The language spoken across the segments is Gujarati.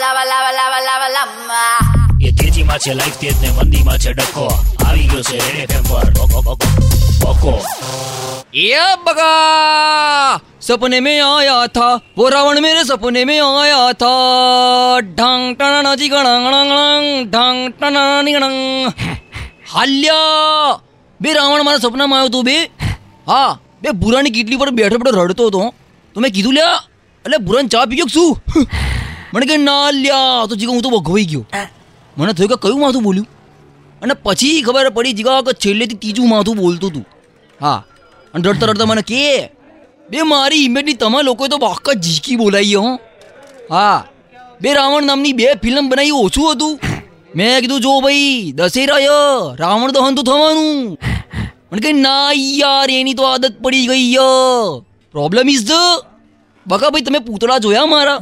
lava, lava, lava, lava, lava. એ તેજીમાં છે લાઈફ તેજ ને મંદીમાં છે ડખો આવી ગયો છે રેડ એફએમ પર બકો, બકો, બકો ये बगा सपने में आया था वो रावण मेरे सपने में आया था ढंग टना जी गणंग ढंग टना ની ગણંગ હાલ્યા બે રાવણ મારા સપનામાં આવ્યો તો બે હા બે ભૂરાની કીટલી પર બેઠો બેઠો રડતો હતો તો મેં કીધું લ્યા એટલે ભૂરાને ચા પી ગયો કે શું મને કે ના લ્યા તો જીગા હું તો ભગવાઈ ગયો. મને થયું કે કયું માથું બોલ્યું? અને પછી ખબર પડી જીગા કે છેલ્લેથી ત્રીજું માથું બોલતું હતું હા. અને રડતા રડતા મને કે બે મારી ઇમેજની તમે લોકોએ તો આખા જીકી બોલાવી હો. હા. બે રાવણ નામની બે ફિલ્મ બનાવી ઓછું હતું. મેં કીધું જો ભાઈ દશેરા રાવણ દહન તો થવાનું. મને કે ના યાર એની તો આદત પડી ગઈ પ્રોબ્લેમ ઇઝ ધ બકા ભાઈ તમે પૂતળા જોયા મારા.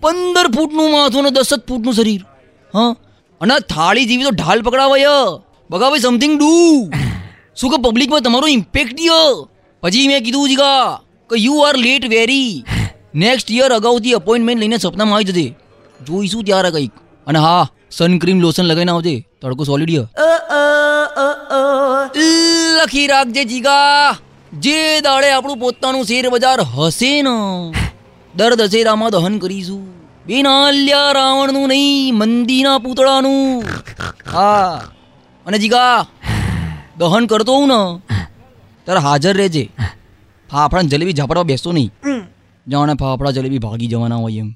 પંદર ફૂટનું માથું અને દસ જ ફૂટનું શરીર. હા? અને થાળી જેવી તો ઢાલ પકડાવાય ય ભાઈ સમથિંગ ડુ શું કે પબ્લિકમાં તમારો ઇમ્પેક્ટ યો? પછી મેં કીધું જીગા કે you are late very next year અગાઉથી અપોઇન્ટમેન્ટ લઈને સપનામાં આવી જજે. જોઈશું ત્યારે કંઈક. અને હા સનક્રીમ લોશન લગાવીને આવજે. તડકો સોલિડ લખી રાખજે જીગા જે દાડે આપણું પોતાનું શેર બજાર હશે ને. દર દશેરામાં દહન કરીશું. બિનાલ્યા રાવણનું નહીં મંદીના પૂતળાનું. હા અને જીગા દહન કરતો હું ને ત્યારે હાજર રહેજે. ફાફડા જલેબી ઝાપડવા બેસતો નહીં. જાણે ફાફડા જલેબી ભાગી જવાના હોય એમ.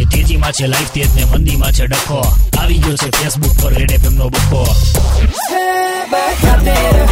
એ તેજીમાં છે લાઈફ તેજ ને મંદીમાં છે ડખો. આવી ગયો છે ફેસબુક પર રેડ એફએમ નો બકો. 3.5 Red